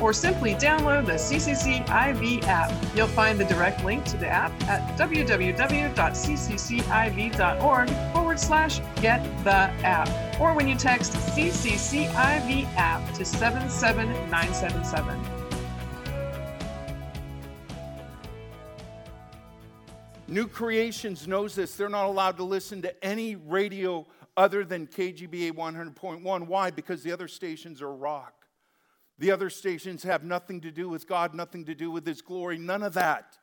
or simply download the CCCIV app. You'll find the direct link to the app at www.cccIV.org forward slash get the app, or when you text CCCIV app to 77977. New Creations knows this. They're not allowed to listen to any radio other than KGBA 100.1. Why? Because the other stations are rock. The other stations have nothing to do with God, nothing to do with His glory, none of that.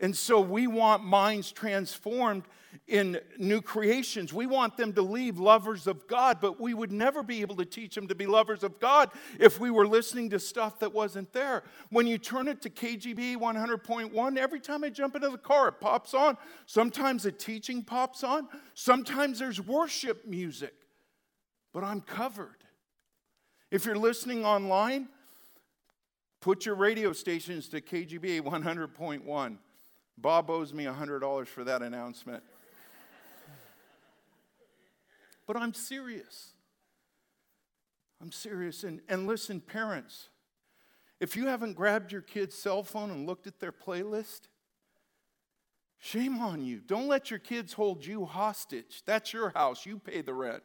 And so we want minds transformed in new creations. We want them to leave lovers of God, but we would never be able to teach them to be lovers of God if we were listening to stuff that wasn't there. When you turn it to KGB 100.1, every time I jump into the car, it pops on. Sometimes a teaching pops on, sometimes there's worship music, but I'm covered. If you're listening online, put your radio stations to KGB 100.1. Bob owes me $100 for that announcement. but I'm serious. I'm serious. And, and listen, parents, if you haven't grabbed your kid's cell phone and looked at their playlist, shame on you. Don't let your kids hold you hostage. That's your house. You pay the rent,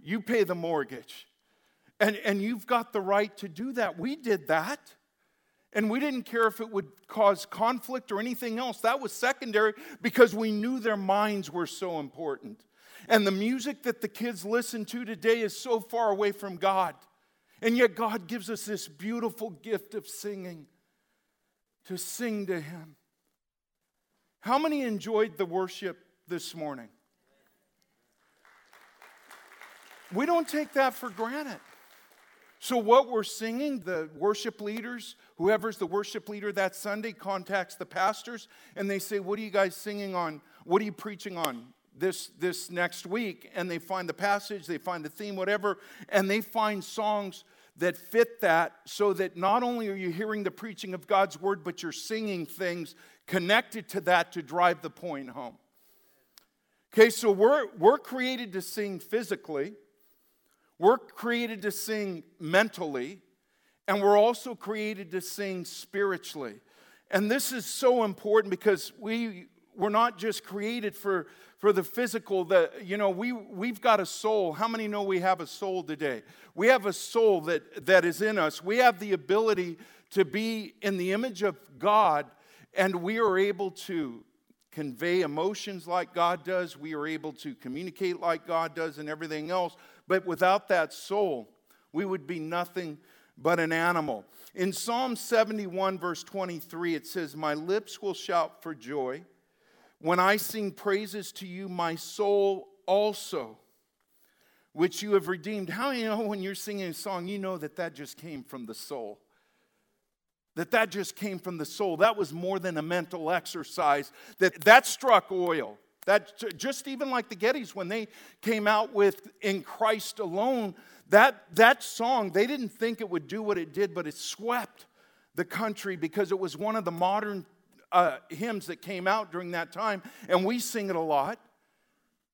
you pay the mortgage. And, and you've got the right to do that. We did that. And we didn't care if it would cause conflict or anything else. That was secondary because we knew their minds were so important. And the music that the kids listen to today is so far away from God. And yet, God gives us this beautiful gift of singing to sing to Him. How many enjoyed the worship this morning? We don't take that for granted. So, what we're singing, the worship leaders, whoever's the worship leader that Sunday contacts the pastors and they say, What are you guys singing on? What are you preaching on this, this next week? And they find the passage, they find the theme, whatever, and they find songs that fit that so that not only are you hearing the preaching of God's word, but you're singing things connected to that to drive the point home. Okay, so we're, we're created to sing physically. We're created to sing mentally, and we're also created to sing spiritually. And this is so important because we we're not just created for, for the physical the you know we, we've got a soul. How many know we have a soul today? We have a soul that, that is in us. We have the ability to be in the image of god and we are able to convey emotions like god does. We are able to communicate like god does and everything else but without that soul, we would be nothing but an animal. In Psalm 71, verse 23, it says, My lips will shout for joy. When I sing praises to you, my soul also, which you have redeemed. How you know when you're singing a song, you know that that just came from the soul? That that just came from the soul. That was more than a mental exercise. That that struck oil. That just even like the Gettys when they came out with In Christ Alone, that, that song, they didn't think it would do what it did, but it swept the country because it was one of the modern uh, hymns that came out during that time. And we sing it a lot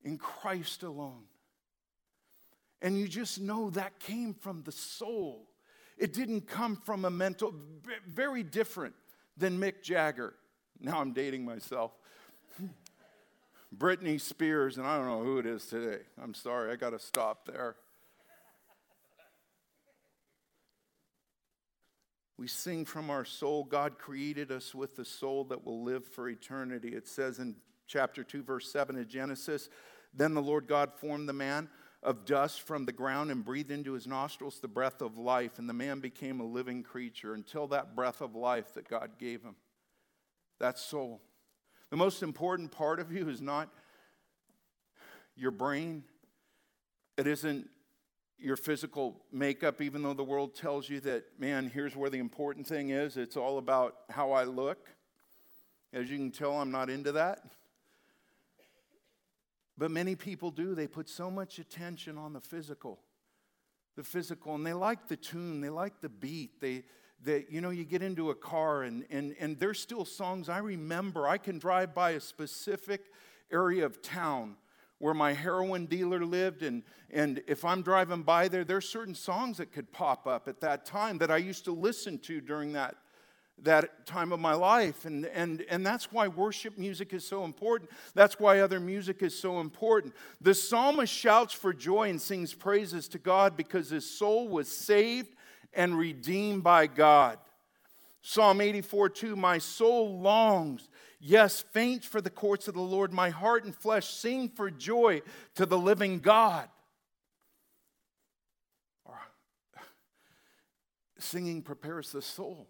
In Christ Alone. And you just know that came from the soul. It didn't come from a mental, very different than Mick Jagger. Now I'm dating myself. Britney Spears, and I don't know who it is today. I'm sorry, I got to stop there. We sing from our soul. God created us with the soul that will live for eternity. It says in chapter 2, verse 7 of Genesis Then the Lord God formed the man of dust from the ground and breathed into his nostrils the breath of life, and the man became a living creature until that breath of life that God gave him. That soul. The most important part of you is not your brain, it isn't your physical makeup, even though the world tells you that, man, here's where the important thing is. It's all about how I look. As you can tell, I'm not into that. But many people do. They put so much attention on the physical. The physical, and they like the tune, they like the beat. They, they you know, you get into a car, and, and, and there's still songs I remember. I can drive by a specific area of town where my heroin dealer lived. And, and if I'm driving by there, there's certain songs that could pop up at that time that I used to listen to during that, that time of my life. And, and, and that's why worship music is so important. That's why other music is so important. The psalmist shouts for joy and sings praises to God because his soul was saved and redeemed by God. Psalm 84 2 My soul longs Yes, faint for the courts of the Lord. My heart and flesh sing for joy to the living God. Singing prepares the soul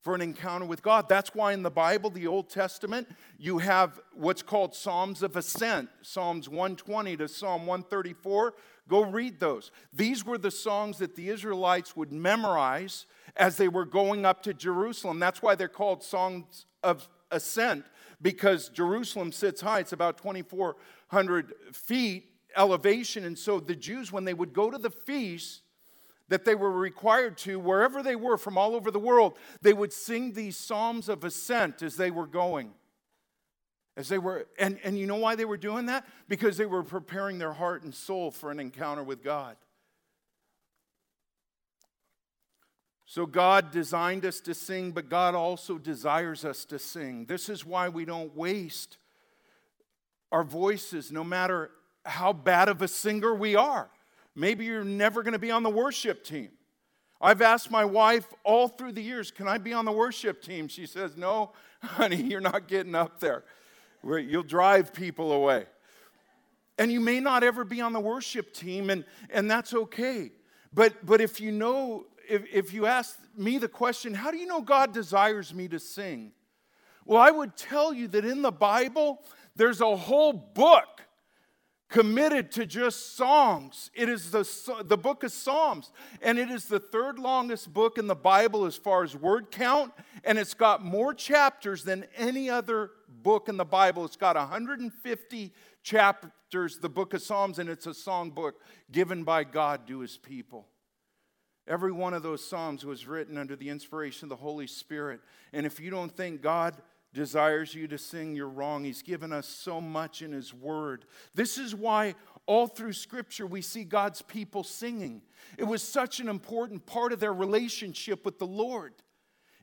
for an encounter with God. That's why in the Bible, the Old Testament, you have what's called Psalms of Ascent, Psalms 120 to Psalm 134. Go read those. These were the songs that the Israelites would memorize as they were going up to Jerusalem. That's why they're called songs of ascent because Jerusalem sits high. It's about 2,400 feet elevation. And so the Jews, when they would go to the feast, that they were required to, wherever they were from all over the world, they would sing these psalms of ascent as they were going. As they were, and, and you know why they were doing that? Because they were preparing their heart and soul for an encounter with God. So, God designed us to sing, but God also desires us to sing. This is why we don't waste our voices, no matter how bad of a singer we are. Maybe you're never going to be on the worship team. I've asked my wife all through the years, Can I be on the worship team? She says, No, honey, you're not getting up there. You'll drive people away. And you may not ever be on the worship team, and, and that's okay. But, but if you know if, if you ask me the question, how do you know God desires me to sing? Well, I would tell you that in the Bible, there's a whole book committed to just songs. It is the, the book of Psalms, and it is the third longest book in the Bible as far as word count, and it's got more chapters than any other book in the Bible. It's got 150 chapters, the book of Psalms, and it's a song book given by God to his people. Every one of those Psalms was written under the inspiration of the Holy Spirit. And if you don't think God desires you to sing, you're wrong. He's given us so much in His Word. This is why all through Scripture we see God's people singing. It was such an important part of their relationship with the Lord.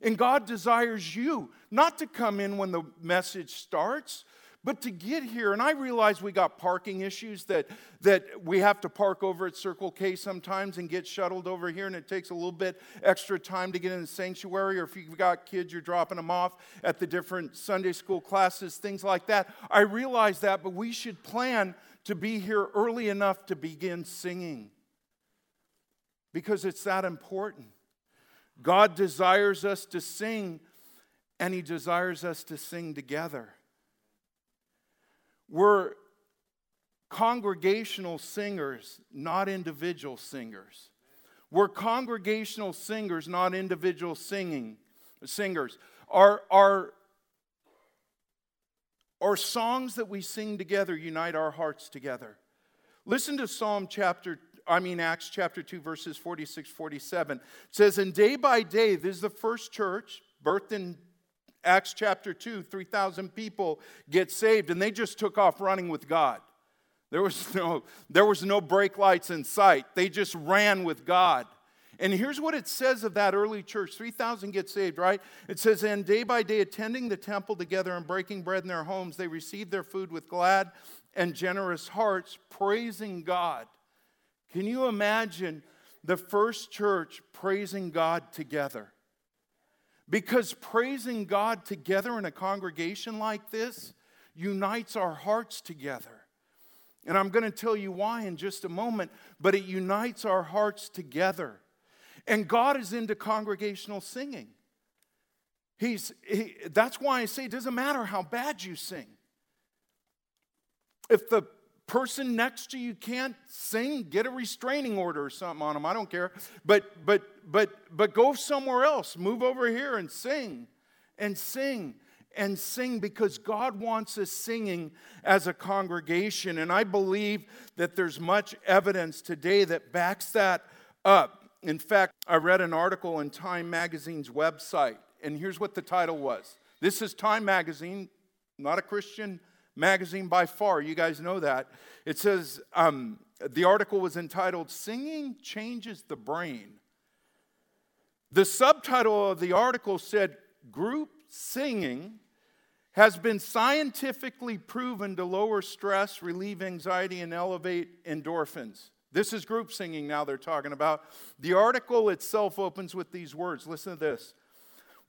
And God desires you not to come in when the message starts, but to get here, and I realize we got parking issues that, that we have to park over at Circle K sometimes and get shuttled over here, and it takes a little bit extra time to get in the sanctuary, or if you've got kids, you're dropping them off at the different Sunday school classes, things like that. I realize that, but we should plan to be here early enough to begin singing because it's that important. God desires us to sing, and He desires us to sing together. We're congregational singers, not individual singers. We're congregational singers, not individual singing singers. Our, our, our songs that we sing together unite our hearts together. Listen to Psalm chapter, I mean Acts chapter 2, verses 46, 47. It says, And day by day, this is the first church, birthed in Acts chapter 2, 3,000 people get saved, and they just took off running with God. There was no, there was no brake lights in sight. They just ran with God. And here's what it says of that early church 3,000 get saved, right? It says, And day by day, attending the temple together and breaking bread in their homes, they received their food with glad and generous hearts, praising God. Can you imagine the first church praising God together? Because praising God together in a congregation like this unites our hearts together. And I'm going to tell you why in just a moment, but it unites our hearts together. And God is into congregational singing. He's, he, that's why I say it doesn't matter how bad you sing. If the person next to you can't sing, get a restraining order or something on them. I don't care. But but but but go somewhere else. Move over here and sing and sing and sing because God wants us singing as a congregation. And I believe that there's much evidence today that backs that up. In fact, I read an article in Time Magazine's website, and here's what the title was. This is Time Magazine, not a Christian magazine by far. You guys know that. It says um, the article was entitled Singing Changes the Brain. The subtitle of the article said Group Singing has been scientifically proven to lower stress, relieve anxiety, and elevate endorphins. This is group singing now they're talking about. The article itself opens with these words. Listen to this.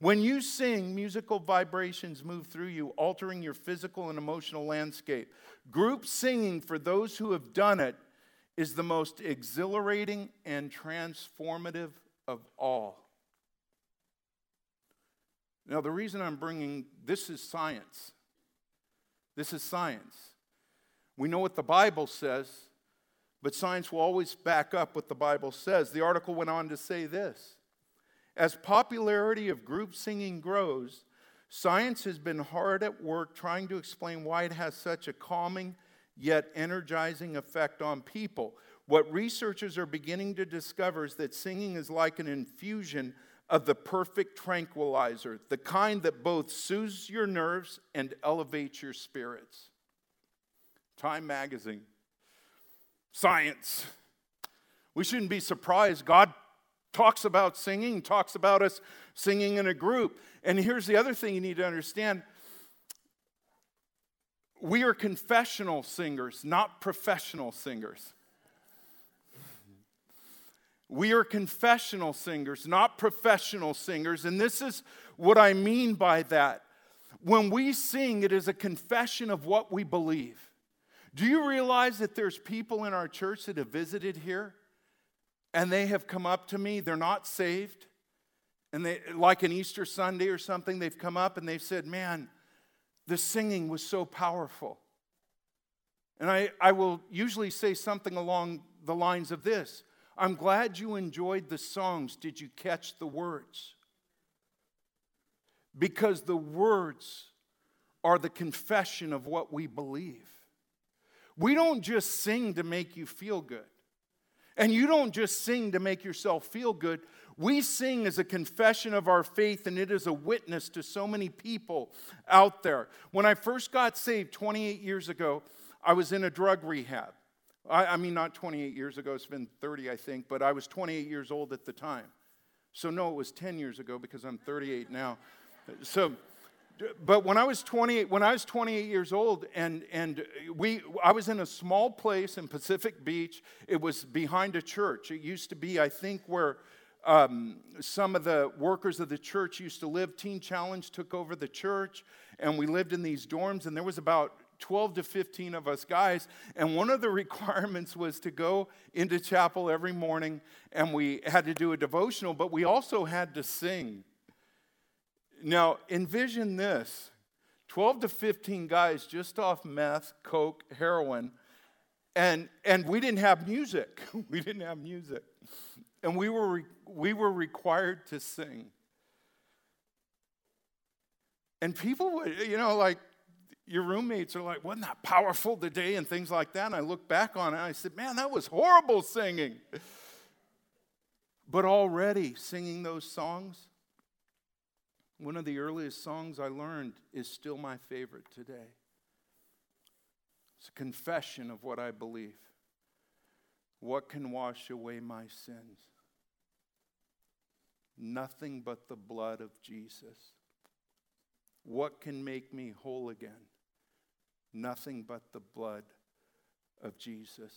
When you sing, musical vibrations move through you, altering your physical and emotional landscape. Group singing, for those who have done it, is the most exhilarating and transformative of all. Now, the reason I'm bringing this is science. This is science. We know what the Bible says, but science will always back up what the Bible says. The article went on to say this as popularity of group singing grows, science has been hard at work trying to explain why it has such a calming yet energizing effect on people. What researchers are beginning to discover is that singing is like an infusion of the perfect tranquilizer, the kind that both soothes your nerves and elevates your spirits. Time magazine. Science. We shouldn't be surprised. God talks about singing, talks about us singing in a group. And here's the other thing you need to understand we are confessional singers, not professional singers. We are confessional singers, not professional singers. And this is what I mean by that. When we sing, it is a confession of what we believe. Do you realize that there's people in our church that have visited here and they have come up to me, they're not saved. And they, like an Easter Sunday or something, they've come up and they've said, Man, the singing was so powerful. And I, I will usually say something along the lines of this I'm glad you enjoyed the songs. Did you catch the words? Because the words are the confession of what we believe. We don't just sing to make you feel good. And you don't just sing to make yourself feel good. We sing as a confession of our faith, and it is a witness to so many people out there. When I first got saved 28 years ago, I was in a drug rehab. I, I mean, not 28 years ago, it's been 30, I think, but I was 28 years old at the time. So, no, it was 10 years ago because I'm 38 now. So, but when I was 28, when I was 28 years old, and and we, I was in a small place in Pacific Beach. It was behind a church. It used to be, I think, where um, some of the workers of the church used to live. Teen Challenge took over the church, and we lived in these dorms. And there was about 12 to 15 of us guys. And one of the requirements was to go into chapel every morning, and we had to do a devotional, but we also had to sing. Now, envision this 12 to 15 guys just off meth, coke, heroin, and, and we didn't have music. we didn't have music. And we were, re- we were required to sing. And people would, you know, like your roommates are like, wasn't that powerful today? And things like that. And I look back on it and I said, man, that was horrible singing. But already singing those songs, one of the earliest songs I learned is still my favorite today. It's a confession of what I believe. What can wash away my sins? Nothing but the blood of Jesus. What can make me whole again? Nothing but the blood of Jesus.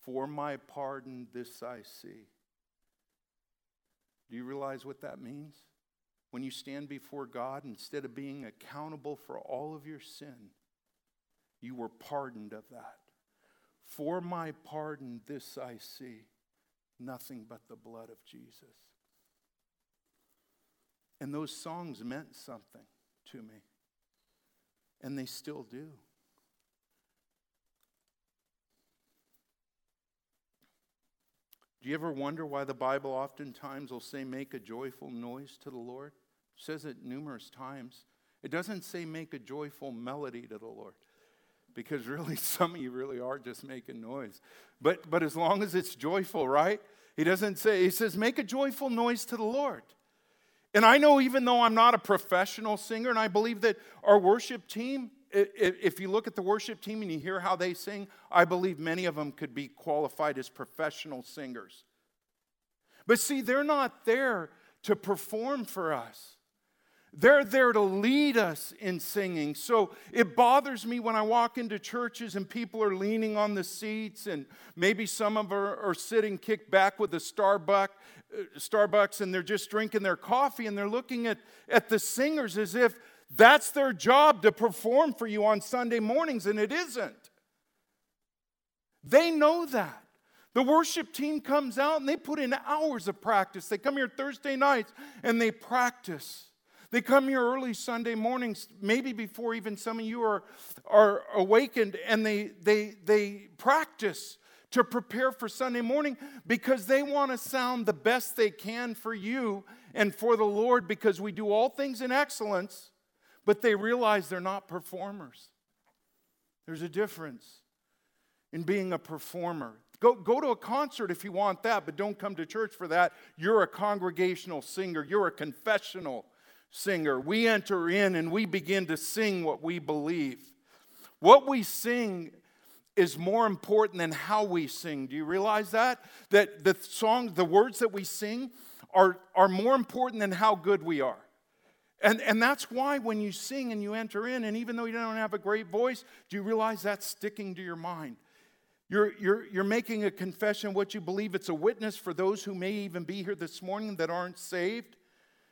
For my pardon, this I see do you realize what that means? When you stand before God, instead of being accountable for all of your sin, you were pardoned of that. For my pardon, this I see nothing but the blood of Jesus. And those songs meant something to me. And they still do. Do you ever wonder why the Bible oftentimes will say, make a joyful noise to the Lord? It says it numerous times. It doesn't say, make a joyful melody to the Lord, because really, some of you really are just making noise. But, but as long as it's joyful, right? He doesn't say, he says, make a joyful noise to the Lord. And I know even though I'm not a professional singer, and I believe that our worship team, if you look at the worship team and you hear how they sing, I believe many of them could be qualified as professional singers. But see, they're not there to perform for us. They're there to lead us in singing. So it bothers me when I walk into churches and people are leaning on the seats, and maybe some of them are, are sitting kicked back with a Starbucks, uh, Starbucks and they're just drinking their coffee and they're looking at, at the singers as if that's their job to perform for you on Sunday mornings, and it isn't. They know that. The worship team comes out and they put in hours of practice. They come here Thursday nights and they practice. They come here early Sunday mornings, maybe before even some of you are, are awakened, and they, they, they practice to prepare for Sunday morning because they want to sound the best they can for you and for the Lord because we do all things in excellence, but they realize they're not performers. There's a difference in being a performer. Go, go to a concert if you want that, but don't come to church for that. You're a congregational singer, you're a confessional singer. We enter in and we begin to sing what we believe. What we sing is more important than how we sing. Do you realize that? That the song, the words that we sing are, are more important than how good we are. And, and that's why when you sing and you enter in, and even though you don't have a great voice, do you realize that's sticking to your mind? You're, you're, you're making a confession what you believe. It's a witness for those who may even be here this morning that aren't saved.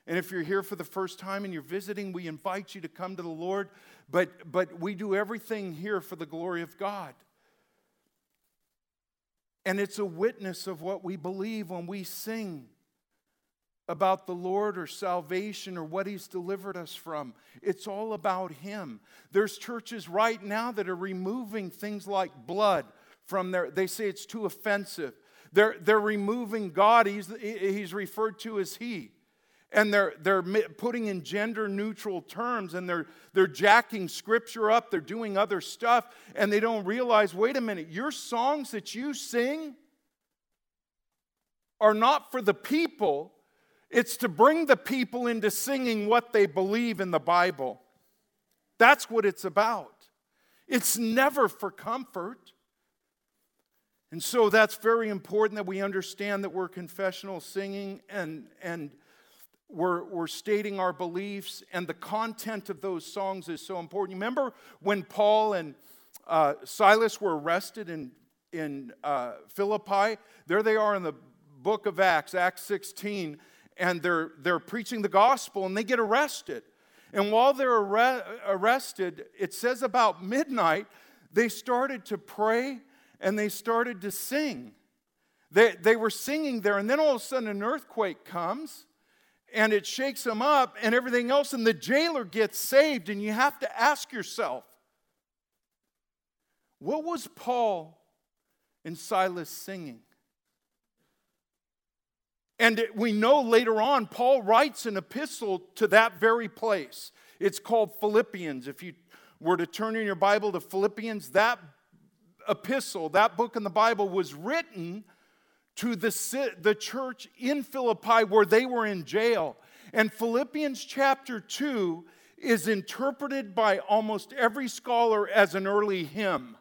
And if you're here for the first time and you're visiting, we invite you to come to the Lord. But, but we do everything here for the glory of God. And it's a witness of what we believe when we sing about the Lord or salvation or what He's delivered us from. It's all about Him. There's churches right now that are removing things like blood from their, they say it's too offensive. They're, they're removing God, he's, he's referred to as He and they're, they're putting in gender neutral terms and they're, they're jacking scripture up, they're doing other stuff, and they don't realize wait a minute, your songs that you sing are not for the people, it's to bring the people into singing what they believe in the Bible. That's what it's about. It's never for comfort. And so that's very important that we understand that we're confessional singing and, and we're, we're stating our beliefs, and the content of those songs is so important. You remember when Paul and uh, Silas were arrested in, in uh, Philippi? There they are in the book of Acts, Acts 16, and they're, they're preaching the gospel and they get arrested. And while they're arrested, it says about midnight, they started to pray and they started to sing. They, they were singing there, and then all of a sudden an earthquake comes and it shakes them up and everything else, and the jailer gets saved. And you have to ask yourself, what was Paul and Silas singing? And we know later on, Paul writes an epistle to that very place. It's called Philippians. If you were to turn in your Bible to Philippians, that epistle, that book in the Bible, was written to the, the church in Philippi where they were in jail. And Philippians chapter 2 is interpreted by almost every scholar as an early hymn.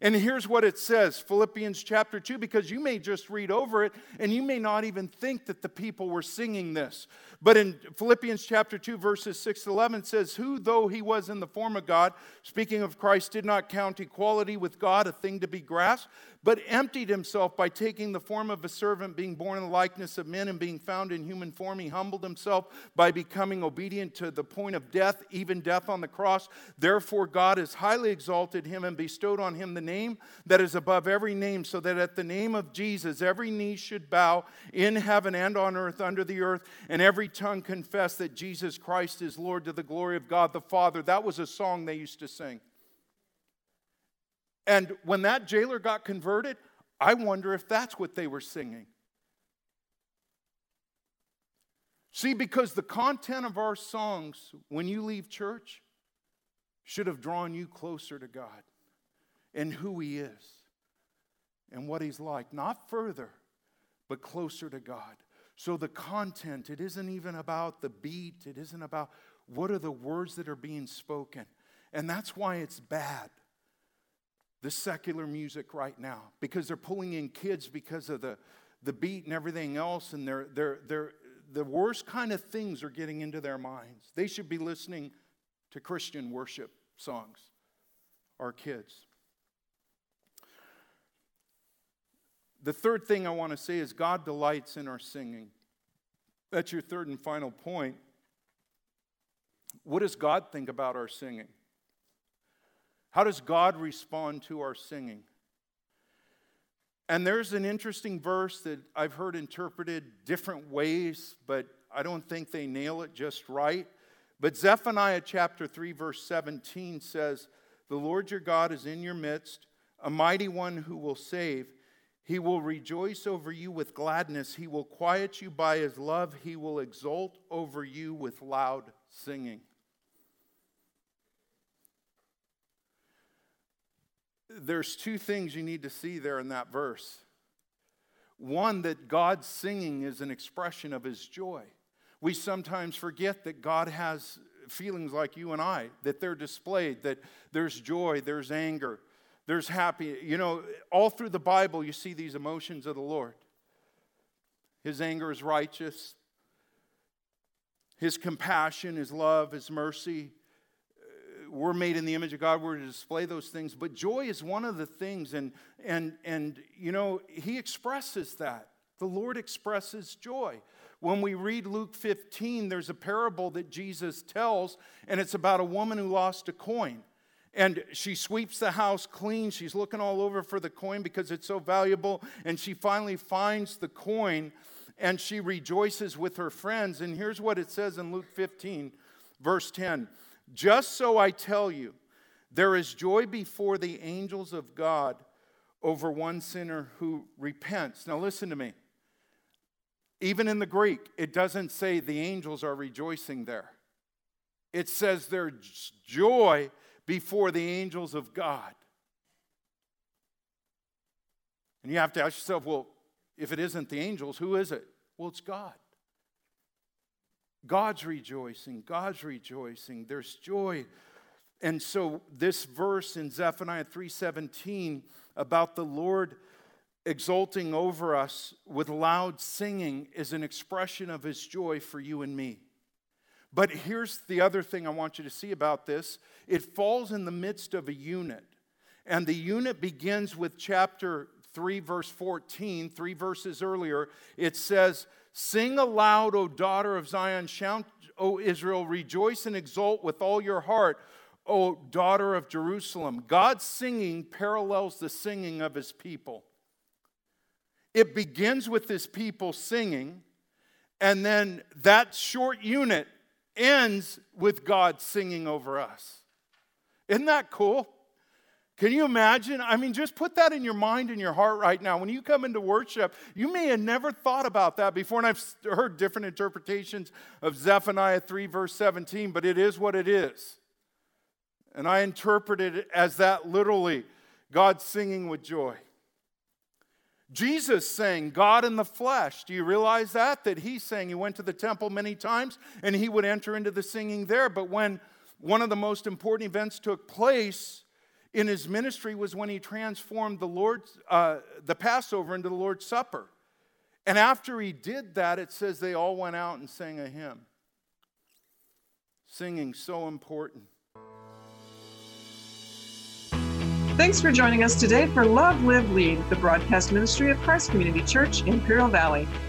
And here's what it says Philippians chapter 2, because you may just read over it and you may not even think that the people were singing this. But in Philippians chapter 2, verses 6 to 11, says, Who, though he was in the form of God, speaking of Christ, did not count equality with God a thing to be grasped, but emptied himself by taking the form of a servant, being born in the likeness of men, and being found in human form. He humbled himself by becoming obedient to the point of death, even death on the cross. Therefore, God has highly exalted him and bestowed on him the name that is above every name, so that at the name of Jesus, every knee should bow in heaven and on earth, under the earth, and every tongue confess that Jesus Christ is Lord to the glory of God the Father. That was a song they used to sing. And when that jailer got converted, I wonder if that's what they were singing. See, because the content of our songs when you leave church should have drawn you closer to God and who He is and what He's like. Not further, but closer to God. So the content, it isn't even about the beat, it isn't about what are the words that are being spoken. And that's why it's bad the secular music right now because they're pulling in kids because of the, the beat and everything else, and they're, they're, they're, the worst kind of things are getting into their minds. They should be listening to Christian worship songs, our kids. The third thing I want to say is God delights in our singing. That's your third and final point. What does God think about our singing? How does God respond to our singing? And there's an interesting verse that I've heard interpreted different ways, but I don't think they nail it just right. But Zephaniah chapter 3, verse 17 says, The Lord your God is in your midst, a mighty one who will save. He will rejoice over you with gladness. He will quiet you by his love. He will exult over you with loud singing. There's two things you need to see there in that verse. One, that God's singing is an expression of his joy. We sometimes forget that God has feelings like you and I, that they're displayed, that there's joy, there's anger, there's happy. You know, all through the Bible, you see these emotions of the Lord. His anger is righteous, his compassion, his love, his mercy, we're made in the image of God, we're to display those things. But joy is one of the things, and and and you know, he expresses that. The Lord expresses joy. When we read Luke 15, there's a parable that Jesus tells, and it's about a woman who lost a coin. And she sweeps the house clean. She's looking all over for the coin because it's so valuable. And she finally finds the coin and she rejoices with her friends. And here's what it says in Luke 15, verse 10 just so I tell you, there is joy before the angels of God over one sinner who repents. Now, listen to me. Even in the Greek, it doesn't say the angels are rejoicing there. It says there's joy before the angels of God. And you have to ask yourself, well, if it isn't the angels, who is it? Well, it's God. God's rejoicing, God's rejoicing. There's joy. And so this verse in Zephaniah 3:17 about the Lord exulting over us with loud singing is an expression of his joy for you and me. But here's the other thing I want you to see about this. It falls in the midst of a unit. And the unit begins with chapter 3, verse 14, three verses earlier. It says, Sing aloud, O daughter of Zion. Shout, O Israel. Rejoice and exult with all your heart, O daughter of Jerusalem. God's singing parallels the singing of his people. It begins with his people singing, and then that short unit ends with God singing over us. Isn't that cool? Can you imagine? I mean, just put that in your mind and your heart right now. When you come into worship, you may have never thought about that before, and I've heard different interpretations of Zephaniah 3, verse 17, but it is what it is. And I interpret it as that literally God singing with joy. Jesus sang God in the flesh. Do you realize that? That he sang, he went to the temple many times and he would enter into the singing there. But when one of the most important events took place, in his ministry was when he transformed the Lord's, uh, the Passover into the Lord's Supper. And after he did that, it says they all went out and sang a hymn. Singing so important. Thanks for joining us today for Love, Live, Lead, the broadcast ministry of Christ Community Church, Imperial Valley.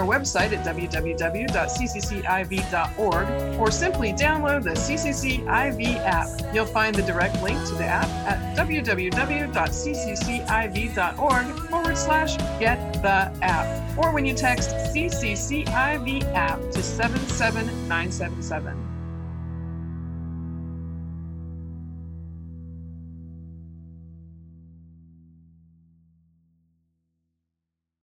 our website at www.ccciv.org, or simply download the CCCIV app. You'll find the direct link to the app at www.ccciv.org forward slash get the app, or when you text CCCIV app to 77977.